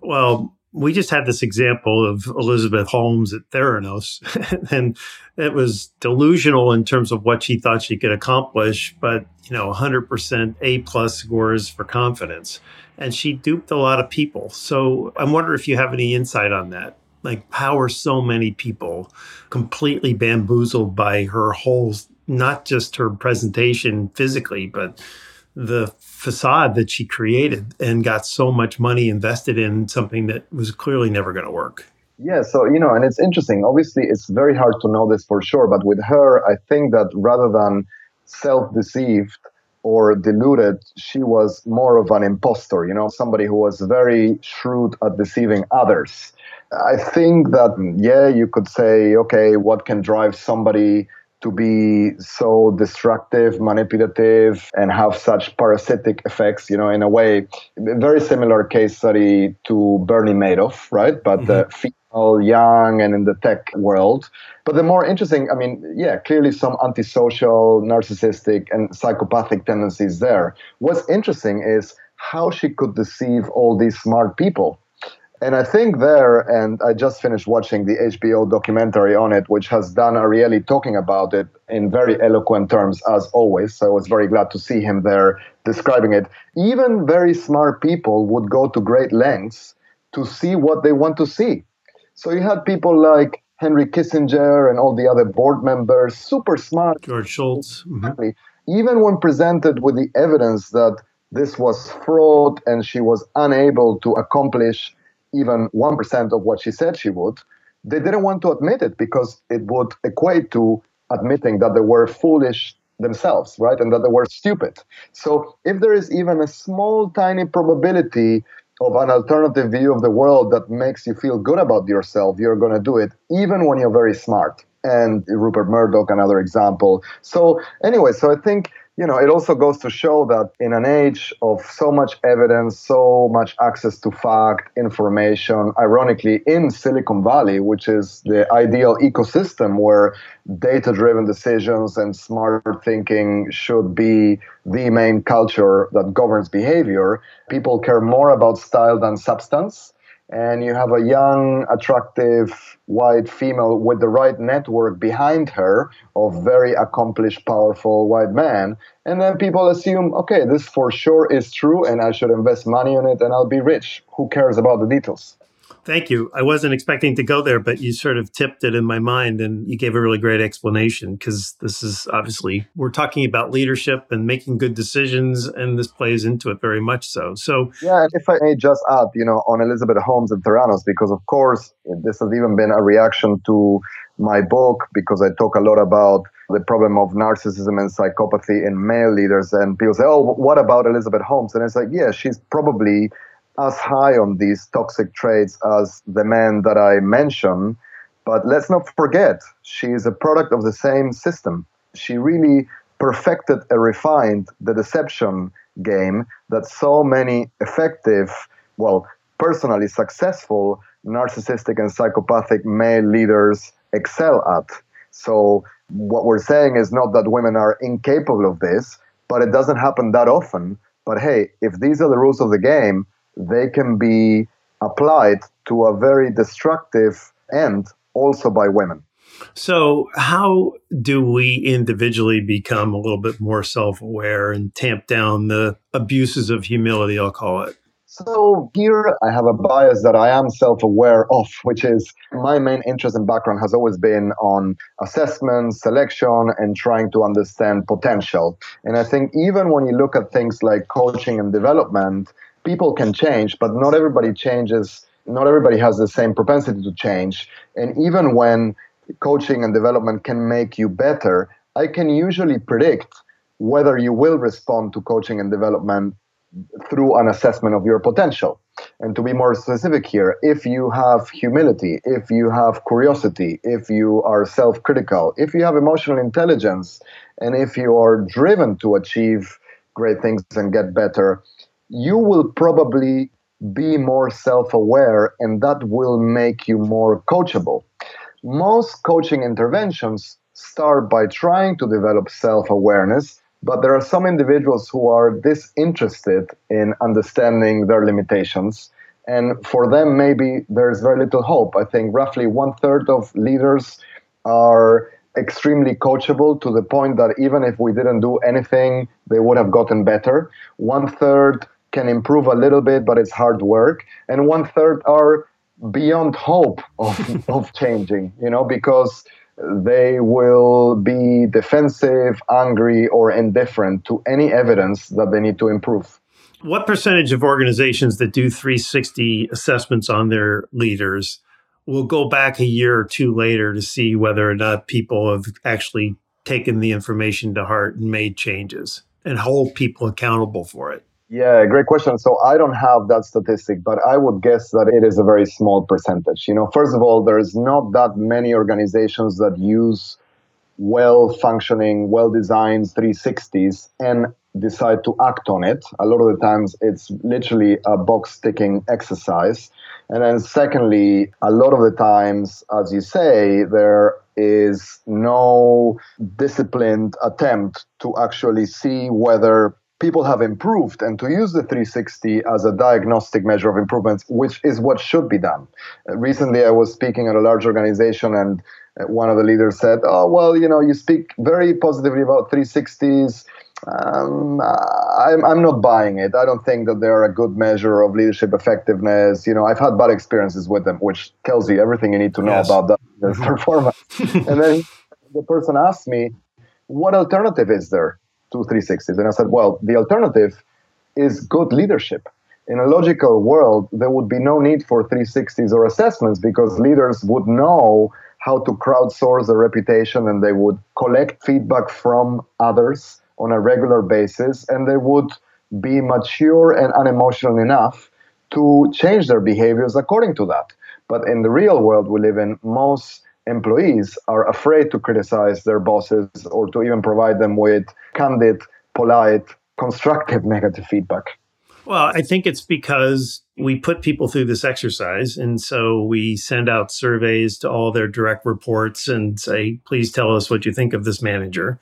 Well, we just had this example of Elizabeth Holmes at Theranos, and it was delusional in terms of what she thought she could accomplish, but you know, 100% A plus scores for confidence, and she duped a lot of people. So I wonder if you have any insight on that. Like, how are so many people completely bamboozled by her whole, not just her presentation physically, but the facade that she created and got so much money invested in something that was clearly never going to work. Yeah, so you know, and it's interesting. Obviously, it's very hard to know this for sure, but with her, I think that rather than self-deceived or deluded, she was more of an impostor, you know, somebody who was very shrewd at deceiving others. I think that yeah, you could say, okay, what can drive somebody to be so destructive, manipulative, and have such parasitic effects, you know, in a way, very similar case study to Bernie Madoff, right? But mm-hmm. the female, young, and in the tech world. But the more interesting, I mean, yeah, clearly some antisocial, narcissistic, and psychopathic tendencies there. What's interesting is how she could deceive all these smart people and I think there, and I just finished watching the HBO documentary on it, which has Dan Ariely talking about it in very eloquent terms, as always. So I was very glad to see him there describing it. Even very smart people would go to great lengths to see what they want to see. So you had people like Henry Kissinger and all the other board members, super smart. George Shultz. Mm-hmm. Even when presented with the evidence that this was fraud and she was unable to accomplish even 1% of what she said she would, they didn't want to admit it because it would equate to admitting that they were foolish themselves, right? And that they were stupid. So if there is even a small, tiny probability of an alternative view of the world that makes you feel good about yourself, you're going to do it, even when you're very smart. And Rupert Murdoch, another example. So, anyway, so I think you know, it also goes to show that in an age of so much evidence, so much access to fact, information, ironically, in Silicon Valley, which is the ideal ecosystem where data driven decisions and smart thinking should be the main culture that governs behavior, people care more about style than substance and you have a young, attractive, white female with the right network behind her of very accomplished, powerful white man. And then people assume, okay, this for sure is true, and I should invest money on it and I'll be rich. Who cares about the details? Thank you. I wasn't expecting to go there, but you sort of tipped it in my mind and you gave a really great explanation because this is obviously, we're talking about leadership and making good decisions, and this plays into it very much so. So, yeah, if I may just add, you know, on Elizabeth Holmes and Theranos, because of course, this has even been a reaction to my book because I talk a lot about the problem of narcissism and psychopathy in male leaders. And people say, oh, what about Elizabeth Holmes? And it's like, yeah, she's probably as high on these toxic traits as the man that I mentioned. But let's not forget, she is a product of the same system. She really perfected and refined the deception game that so many effective, well, personally successful narcissistic and psychopathic male leaders excel at. So, what we're saying is not that women are incapable of this, but it doesn't happen that often. But hey, if these are the rules of the game, they can be applied to a very destructive end also by women. So, how do we individually become a little bit more self aware and tamp down the abuses of humility, I'll call it? So, here I have a bias that I am self aware of, which is my main interest and background has always been on assessment, selection, and trying to understand potential. And I think even when you look at things like coaching and development, people can change, but not everybody changes. Not everybody has the same propensity to change. And even when coaching and development can make you better, I can usually predict whether you will respond to coaching and development through an assessment of your potential. And to be more specific here, if you have humility, if you have curiosity, if you are self critical, if you have emotional intelligence, and if you are driven to achieve great things and get better, you will probably be more self aware, and that will make you more coachable. Most coaching interventions start by trying to develop self awareness, but there are some individuals who are disinterested in understanding their limitations And for them, maybe there's very little hope. I think roughly one third of leaders are extremely coachable to the point that even if we didn't do anything, they would have gotten better. One third can improve a little bit, but it's hard work. And one third are beyond hope of, of changing, you know, because they will be defensive, angry, or indifferent to any evidence that they need to improve. What percentage of organizations that do 360 assessments on their leaders will go back a year or two later to see whether or not people have actually taken the information to heart and made changes and hold people accountable for it? Yeah, great question. So I don't have that statistic, but I would guess that it is a very small percentage. You know, first of all, there's not that many organizations that use well functioning, well designed 360s and decide to act on it. A lot of the times it's literally a box ticking exercise. And then, secondly, a lot of the times, as you say, there is no disciplined attempt to actually see whether people have improved and to use the 360 as a diagnostic measure of improvements, which is what should be done. recently, I was speaking at a large organization and one of the leaders said, Oh, well, you know, you speak very positively about 360s um, I'm, I'm not buying it. I don't think that they're a good measure of leadership effectiveness. You know, I've had bad experiences with them, which tells you everything you need to know yes. about that mm-hmm. performance. and then the person asked me, what alternative is there to 360s? And I said, well, the alternative is good leadership. In a logical world, there would be no need for 360s or assessments because leaders would know how to crowdsource their reputation and they would collect feedback from others on a regular basis and they would be mature and unemotional enough to change their behaviors according to that. But in the real world we live in, most employees are afraid to criticize their bosses or to even provide them with candid, polite, constructive negative feedback. Well, I think it's because we put people through this exercise. And so we send out surveys to all their direct reports and say, please tell us what you think of this manager.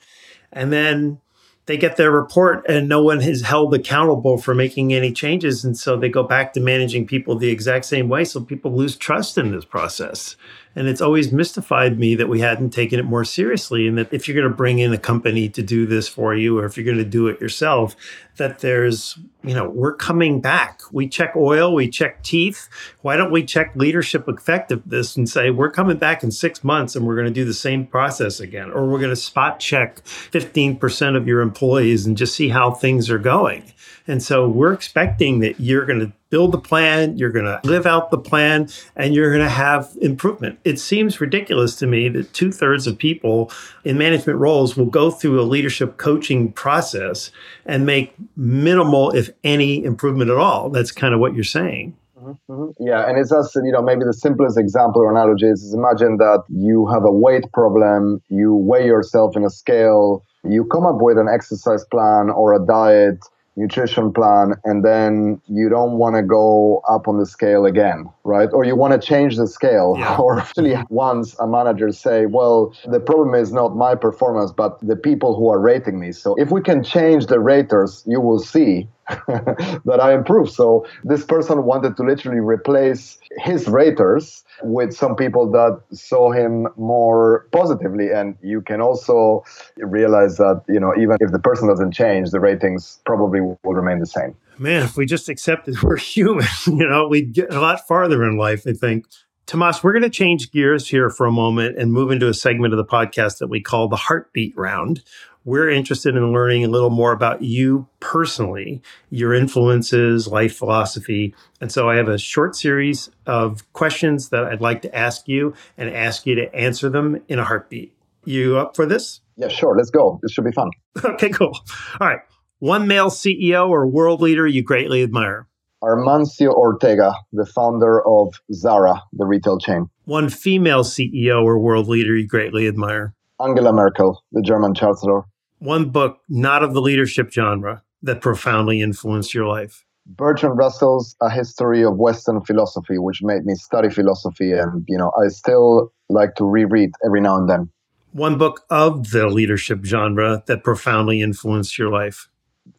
And then they get their report and no one is held accountable for making any changes. And so they go back to managing people the exact same way. So people lose trust in this process. And it's always mystified me that we hadn't taken it more seriously. And that if you're going to bring in a company to do this for you, or if you're going to do it yourself, that there's, you know, we're coming back. We check oil, we check teeth. Why don't we check leadership effectiveness and say, we're coming back in six months and we're going to do the same process again? Or we're going to spot check 15% of your employees and just see how things are going. And so we're expecting that you're going to build the plan, you're going to live out the plan, and you're going to have improvement. It seems ridiculous to me that two thirds of people in management roles will go through a leadership coaching process and make minimal, if any, improvement at all. That's kind of what you're saying. Mm-hmm. Yeah, and it's just you know maybe the simplest example or analogy is, is imagine that you have a weight problem, you weigh yourself in a scale, you come up with an exercise plan or a diet, nutrition plan and then you don't want to go up on the scale again right? Or you want to change the scale. Yeah. or actually once a manager say well the problem is not my performance but the people who are rating me. So if we can change the raters you will see that I improved. So this person wanted to literally replace his raters with some people that saw him more positively. And you can also realize that, you know, even if the person doesn't change, the ratings probably will remain the same. Man, if we just accepted we're human, you know, we'd get a lot farther in life, I think. Tomas, we're going to change gears here for a moment and move into a segment of the podcast that we call the heartbeat round, we're interested in learning a little more about you personally, your influences, life philosophy. And so I have a short series of questions that I'd like to ask you and ask you to answer them in a heartbeat. You up for this? Yeah, sure. Let's go. This should be fun. okay, cool. All right. One male CEO or world leader you greatly admire? Amancio Ortega, the founder of Zara, the retail chain. One female CEO or world leader you greatly admire? Angela Merkel, the German chancellor one book not of the leadership genre that profoundly influenced your life? Bertrand Russell's A History of Western Philosophy, which made me study philosophy, and you know I still like to reread every now and then. One book of the leadership genre that profoundly influenced your life.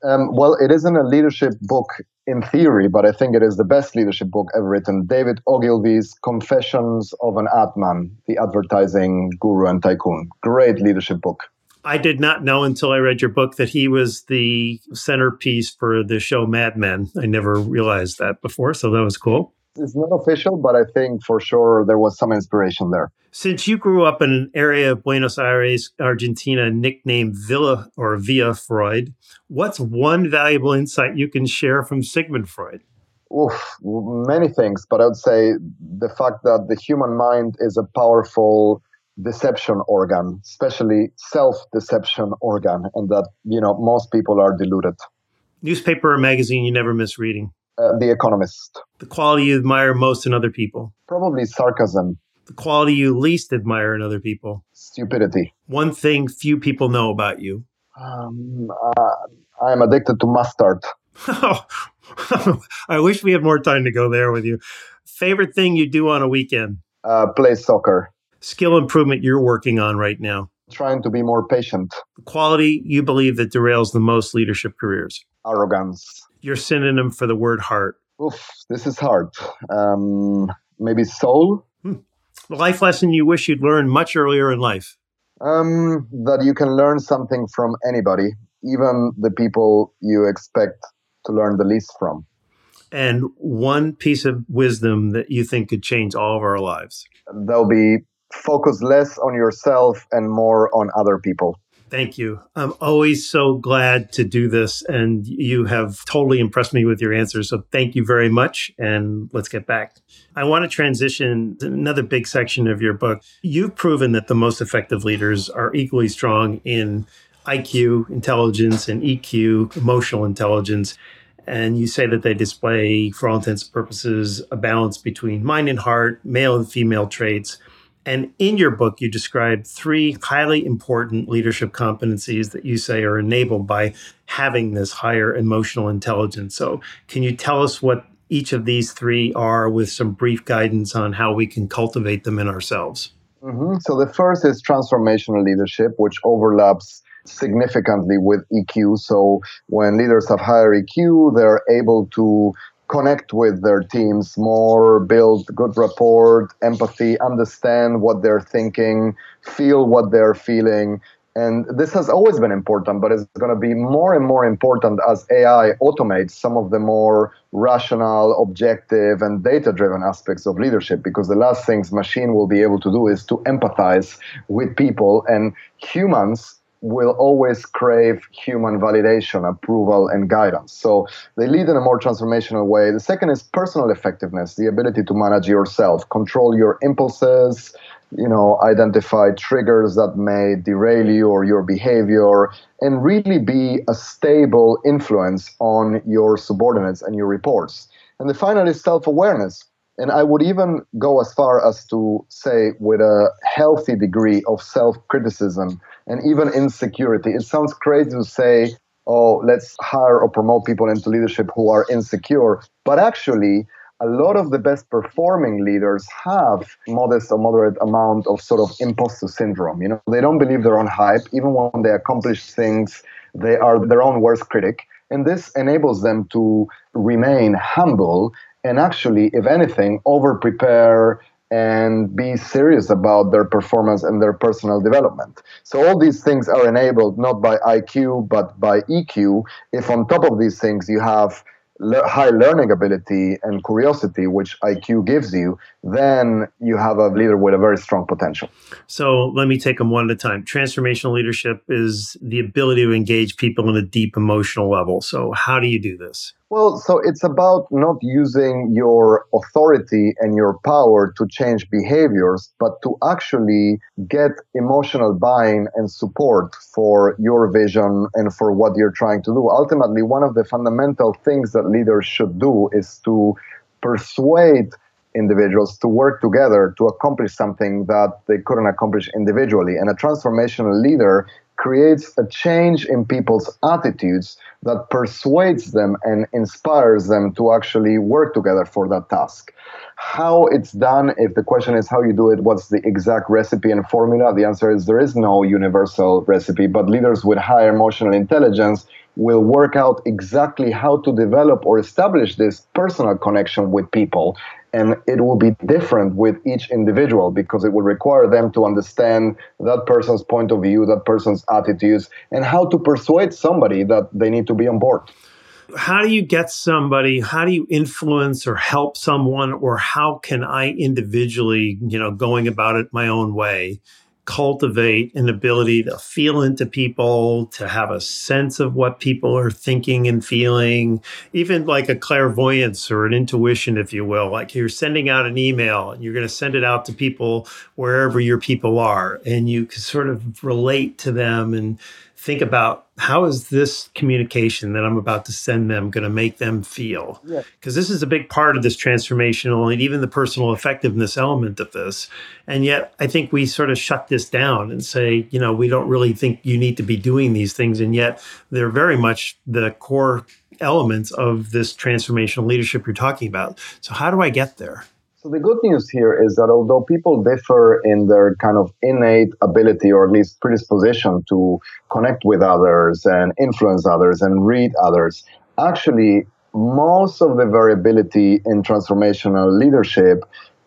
Um, well, it isn't a leadership book in theory, but I think it is the best leadership book ever written. David Ogilvy's Confessions of an Ad Man, the advertising guru and tycoon. Great leadership book. I did not know until I read your book that he was the centerpiece for the show Mad Men. I never realized that before, so that was cool. It's not official, but I think for sure there was some inspiration there. Since you grew up in an area of Buenos Aires, Argentina, nicknamed Villa or Via Freud, what's one valuable insight you can share from Sigmund Freud? Oof, many things, but I would say the fact that the human mind is a powerful deception organ, especially self-deception organ, and that you know most people are deluded. Newspaper or magazine you never miss reading? Uh, the Economist. The quality you admire most in other people? Probably sarcasm. The quality you least admire in other people? Stupidity. One thing few people know about you? Um, uh, I am addicted to mustard. I wish we had more time to go there with you. Favorite thing you do on a weekend? Uh, play soccer skill improvement you're working on right now? Trying to be more patient. The quality you believe that derails the most leadership careers? Arrogance. Your synonym for the word heart? Oof, this is hard. Um, maybe soul? Hmm. The life lesson you wish you'd learned much earlier in life? Um, that you can learn something from anybody, even the people you expect to learn the least from. And one piece of wisdom that you think could change all of our lives? There'll be focus less on yourself and more on other people. Thank you. I'm always so glad to do this, and you have totally impressed me with your answers. So thank you very much. And let's get back. I want to transition to another big section of your book. You've proven that the most effective leaders are equally strong in IQ, intelligence, and EQ, emotional intelligence. And you say that they display, for all intents and purposes, a balance between mind and heart, male and female traits and in your book, you describe three highly important leadership competencies that you say are enabled by having this higher emotional intelligence. So, can you tell us what each of these three are with some brief guidance on how we can cultivate them in ourselves? Mm-hmm. So, the first is transformational leadership, which overlaps significantly with EQ. So, when leaders have higher EQ, they're able to connect with their teams more, build good rapport, empathy, understand what they're thinking, feel what they're feeling. And this has always been important, but it's going to be more and more important as AI automates some of the more rational, objective, and data driven aspects of leadership. Because the last things machine will be able to do is to empathize with people, and humans will always crave human validation, approval, and guidance. So they lead in a more transformational way. The second is personal effectiveness, the ability to manage yourself, control your impulses, you know, identify triggers that may derail you or your behavior, and really be a stable influence on your subordinates and your reports. And the final is self awareness. And I would even go as far as to say, with a healthy degree of self criticism and even insecurity. It sounds crazy to say, oh, let's hire or promote people into leadership who are insecure. But actually, a lot of the best performing leaders have modest or moderate amount of sort of imposter syndrome. You know, they don't believe their own hype. Even when they accomplish things, they are their own worst critic. And this enables them to remain humble and actually, if anything, over prepare and be serious about their performance and their personal development. So all these things are enabled not by IQ but by EQ. If on top of these things you have le- high learning ability and curiosity, which IQ gives you, then you have a leader with a very strong potential. So let me take them one at a time. Transformational leadership is the ability to engage people on a deep emotional level. So how do you do this? Well, so it's about not using your authority and your power to change behaviors, but to actually get emotional buy-in and support for your vision and for what you're trying to do. Ultimately, one of the fundamental things that leaders should do is to persuade individuals to work together to accomplish something that they couldn't accomplish individually. And a transformational leader creates a change in people's attitudes that persuades them and inspires them to actually work together for that task. How it's done, if the question is how you do it, what's the exact recipe and formula? The answer is there is no universal recipe, but leaders with high emotional intelligence will work out exactly how to develop or establish this personal connection with people. And it will be different with each individual because it will require them to understand that person's point of view, that person's attitudes, and how to persuade somebody that they need to be on board. How do you get somebody how do you influence or help someone or how can i individually you know going about it my own way cultivate an ability to feel into people, to have a sense of what people are thinking and feeling, even like a clairvoyance or an intuition, if you will. Like you're sending out an email and you're going to send it out to people wherever your people are, and you can sort of relate to them and think about how is this communication that I'm about to send them going to make them feel? Because yeah. this is a big part of this transformational and even the personal effectiveness element of this. And yet, I think we sort of shut this down and say, you know, we don't really think you need to be doing these things. And yet, they're very much the core elements of this transformational leadership you're talking about. So, how do I get there? So the good news here is that although people differ in their kind of innate ability or at least predisposition to connect with others and influence others and read others, actually most of the variability in transformational leadership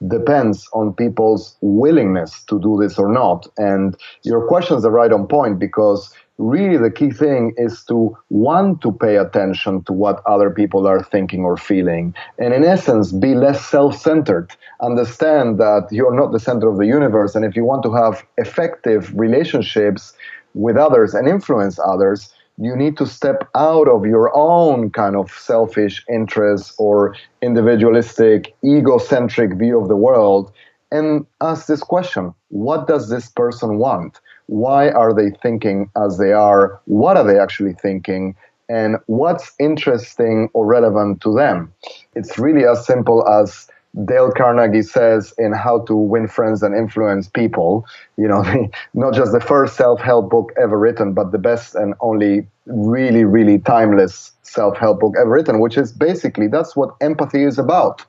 depends on people's willingness to do this or not. And your questions are right on point because really the key thing is to want to pay attention to what other people are thinking or feeling. And in essence, be less self centered. Understand that you're not the center of the universe. And if you want to have effective relationships with others and influence others, you need to step out of your own kind of selfish interests or individualistic, egocentric view of the world and ask this question What does this person want? Why are they thinking as they are? What are they actually thinking? And what's interesting or relevant to them? It's really as simple as Dale Carnegie says in How to Win Friends and Influence People, you know, not just the first self help book ever written, but the best and only really, really timeless self help book ever written, which is basically that's what empathy is about.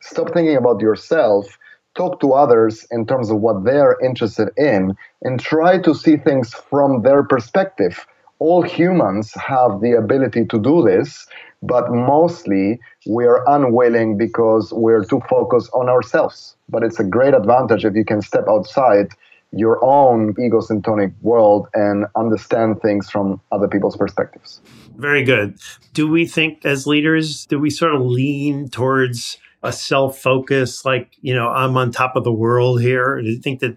Stop thinking about yourself talk to others in terms of what they're interested in and try to see things from their perspective. All humans have the ability to do this, but mostly we're unwilling because we're too focused on ourselves. But it's a great advantage if you can step outside your own egocentric world and understand things from other people's perspectives. Very good. Do we think as leaders, do we sort of lean towards a self focus, like, you know, I'm on top of the world here? Do you think that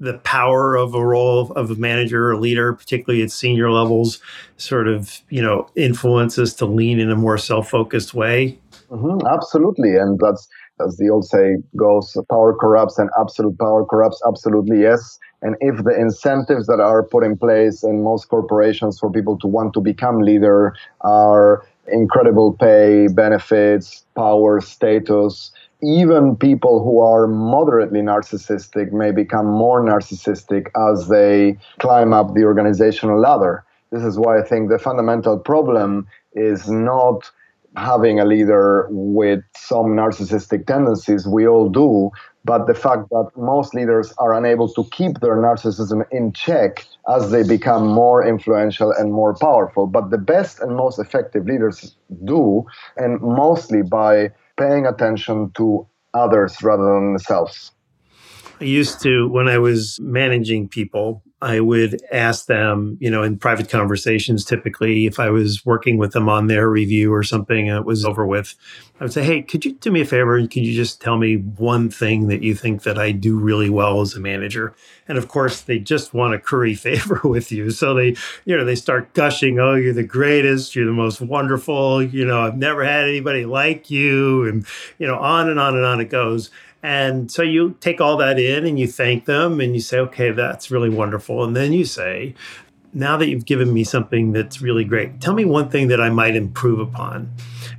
the power of a role of a manager or leader, particularly at senior levels, sort of, you know, influences to lean in a more self focused way? Mm-hmm, absolutely. And that's, as the old say goes, power corrupts and absolute power corrupts. Absolutely, yes. And if the incentives that are put in place in most corporations for people to want to become leader are incredible pay, benefits, power, status. Even people who are moderately narcissistic may become more narcissistic as they climb up the organizational ladder. This is why I think the fundamental problem is not having a leader with some narcissistic tendencies. We all do, but the fact that most leaders are unable to keep their narcissism in check as they become more influential and more powerful. But the best and most effective leaders do, and mostly by paying attention to others rather than themselves. I used to, when I was managing people, I would ask them, you know, in private conversations, typically, if I was working with them on their review or something and it was over with, I would say, Hey, could you do me a favor? Could you just tell me one thing that you think that I do really well as a manager? And of course, they just want to curry favor with you. So they, you know, they start gushing, Oh, you're the greatest. You're the most wonderful. You know, I've never had anybody like you. And, you know, on and on and on it goes. And so you take all that in and you thank them and you say, okay, that's really wonderful. And then you say, now that you've given me something that's really great, tell me one thing that I might improve upon.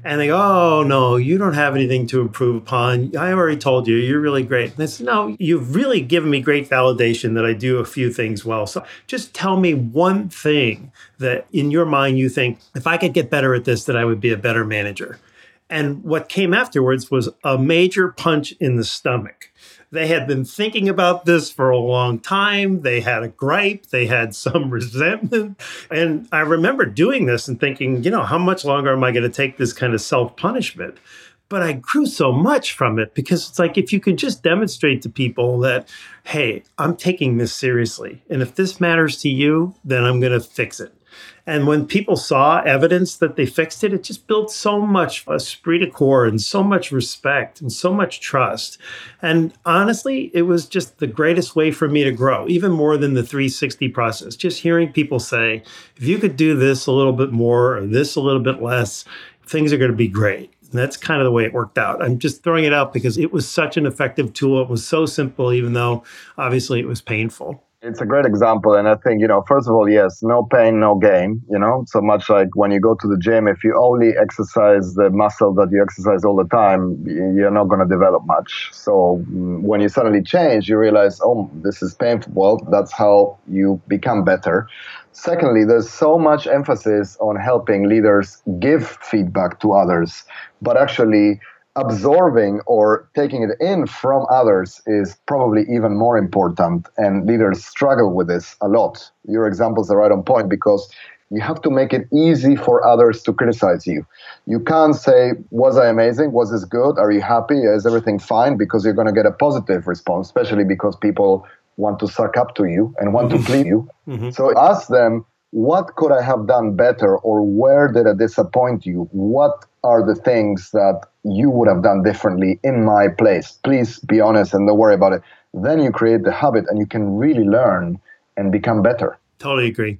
And they go, oh, no, you don't have anything to improve upon. I already told you, you're really great. And I said, no, you've really given me great validation that I do a few things well. So just tell me one thing that in your mind you think, if I could get better at this, that I would be a better manager. And what came afterwards was a major punch in the stomach. They had been thinking about this for a long time. They had a gripe, they had some resentment. And I remember doing this and thinking, you know, how much longer am I going to take this kind of self punishment? But I grew so much from it because it's like if you can just demonstrate to people that, hey, I'm taking this seriously. And if this matters to you, then I'm going to fix it. And when people saw evidence that they fixed it, it just built so much uh, esprit de corps and so much respect and so much trust. And honestly, it was just the greatest way for me to grow, even more than the 360 process. Just hearing people say, if you could do this a little bit more or this a little bit less, things are going to be great. And that's kind of the way it worked out. I'm just throwing it out because it was such an effective tool. It was so simple, even though obviously it was painful. It's a great example. And I think, you know, first of all, yes, no pain, no gain, you know, so much like when you go to the gym, if you only exercise the muscle that you exercise all the time, you're not going to develop much. So mm, when you suddenly change, you realize, oh, this is painful. Well, that's how you become better. Secondly, there's so much emphasis on helping leaders give feedback to others, but actually absorbing or taking it in from others is probably even more important and leaders struggle with this a lot. Your examples are right on point because you have to make it easy for others to criticize you. You can't say was i amazing? Was this good? Are you happy? Is everything fine? Because you're going to get a positive response especially because people want to suck up to you and want mm-hmm. to please you. Mm-hmm. so ask them what could I have done better or where did I disappoint you? What are the things that you would have done differently in my place? Please be honest and don't worry about it. Then you create the habit and you can really learn and become better. Totally agree.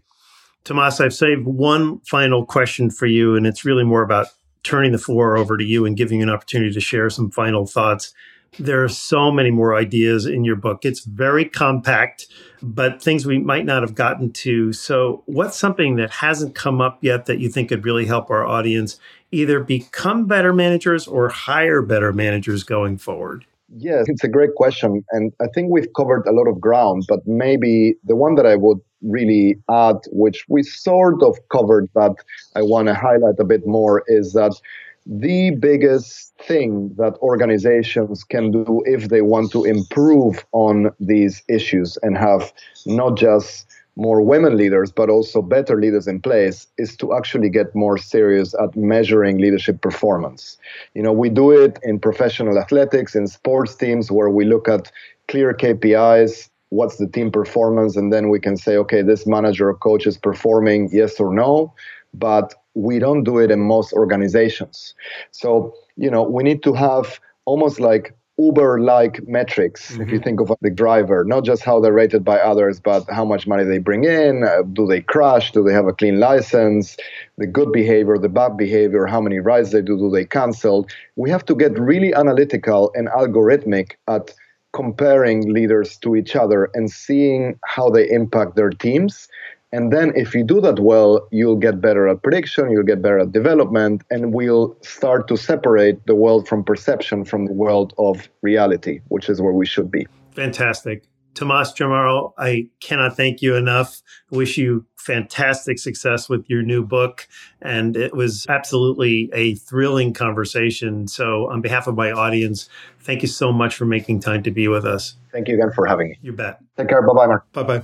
Tomas, I've saved one final question for you, and it's really more about turning the floor over to you and giving you an opportunity to share some final thoughts. There are so many more ideas in your book. It's very compact, but things we might not have gotten to. So, what's something that hasn't come up yet that you think could really help our audience either become better managers or hire better managers going forward? Yes, it's a great question. And I think we've covered a lot of ground, but maybe the one that I would really add, which we sort of covered, but I want to highlight a bit more, is that the biggest thing that organizations can do if they want to improve on these issues and have not just more women leaders, but also better leaders in place, is to actually get more serious at measuring leadership performance. You know, we do it in professional athletics, in sports teams, where we look at clear KPIs, what's the team performance, and then we can say, okay, this manager or coach is performing, yes or no. But we don't do it in most organizations. So, you know, we need to have almost like Uber like metrics. Mm-hmm. If you mm-hmm. think of the driver, not just how they're rated by others, but how much money they bring in, uh, do they crash, do they have a clean license, the good behavior, the bad behavior, how many rides they do, do they cancel. We have to get really analytical and algorithmic at comparing leaders to each other and seeing how they impact their teams and then if you do that well, you'll get better at prediction, you'll get better at development, and we'll start to separate the world from perception from the world of reality, which is where we should be. Fantastic. Tomas Chamorro, I cannot thank you enough. Wish you fantastic success with your new book. And it was absolutely a thrilling conversation. So, on behalf of my audience, thank you so much for making time to be with us. Thank you again for having me. You bet. Take care. Bye bye, Mark. Bye bye.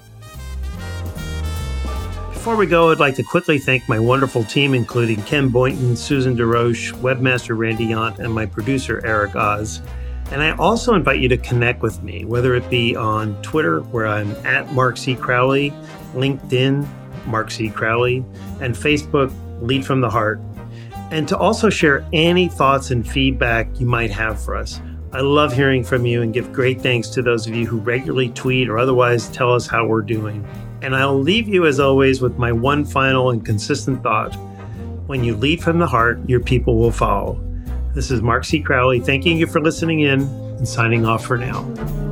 Before we go, I'd like to quickly thank my wonderful team, including Ken Boynton, Susan DeRoche, webmaster Randy Yant, and my producer, Eric Oz. And I also invite you to connect with me, whether it be on Twitter, where I'm at Mark C. Crowley, LinkedIn, Mark C. Crowley, and Facebook, Lead from the Heart, and to also share any thoughts and feedback you might have for us. I love hearing from you and give great thanks to those of you who regularly tweet or otherwise tell us how we're doing. And I'll leave you, as always, with my one final and consistent thought. When you lead from the heart, your people will follow. This is Mark C. Crowley thanking you for listening in and signing off for now.